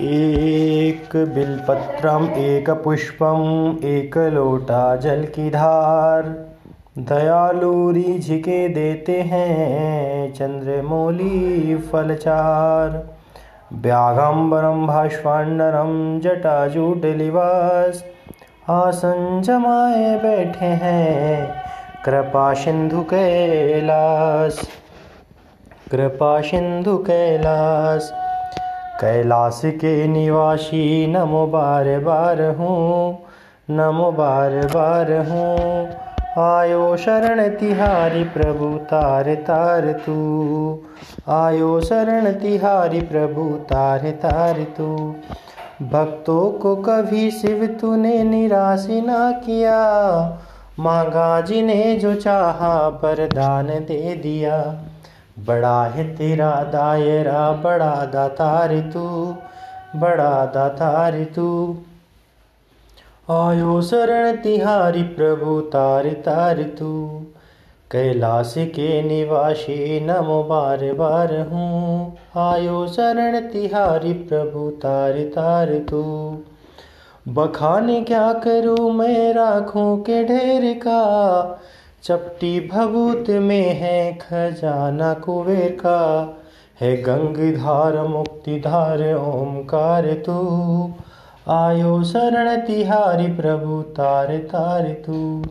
एक बिलपत्रम एक पुष्पम एक लोटा जल की धार। दयालु रीझ के देते हैं चंद्रमौली फलचार व्याघम्बरम भाष्वांडरम जटाजूट लिवास। आसन जमाए बैठे हैं कृपा सिंधु कैलाश कृपा सिंधु कैलाश कैलाश के निवासी, नमो बार बार हूँ, नमो बार बार हूँ। आयो शरण तिहारी प्रभु, तार तार तू। आयो शरण तिहारी प्रभु, तार तार तू। भक्तों को कभी शिव तूने निराश ना किया। मांगा जी ने जो चाहा वरदान दे दिया। बड़ा है तेरा दायरा, बड़ा दातार तू, बड़ा दातार तू। आयो शरण तिहारी प्रभु, तार तार तू। कैलाश के निवासी, नमो बार बार हूँ। आयो शरण तिहारी प्रभु, तार तार तू। बखाने क्या करूँ मैं राखों के ढेर का? चपटी भभूत में है खजाना कुबेर का। है गंगधार मुक्तिधार, ओमकार तू आयो शरण तिहारी प्रभु, तार तार तू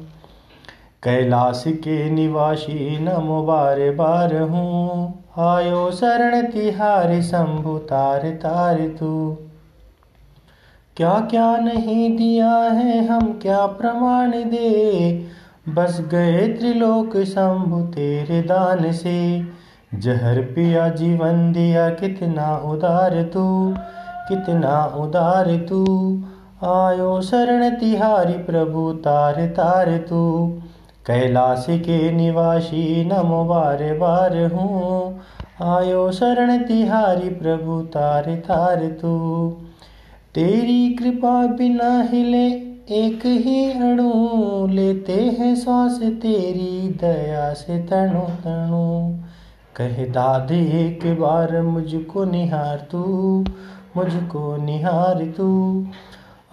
कैलाश के निवासी, नमो बार बार हूँ। आयो शरण तिहारी शंभु, तार तार तू क्या क्या नहीं दिया है हम, क्या प्रमाण दे। बस गए त्रिलोक शंभु तेरे दान से। जहर पिया जीवन दिया, कितना उदार तू, कितना उदार तू। आयो शरण तिहारी प्रभु, तार तार तू। कैलाश के निवासी, नमो बार बार हूँ। आयो शरण तिहारी प्रभु, तार तार तू। तेरी कृपा बिना हिले एक ही अणु लेते हैं श्वास तेरी दया से तणु तणु कह दादे, एक बार मुझको निहार तू, मुझको निहार तू।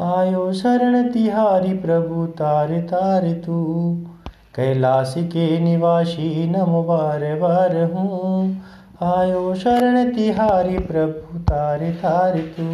आयो शरण तिहारी प्रभु, तार तार तू। कैलाश के निवासी नम बार बार हूँ। आयो शरण तिहारी प्रभु, तार तार तू।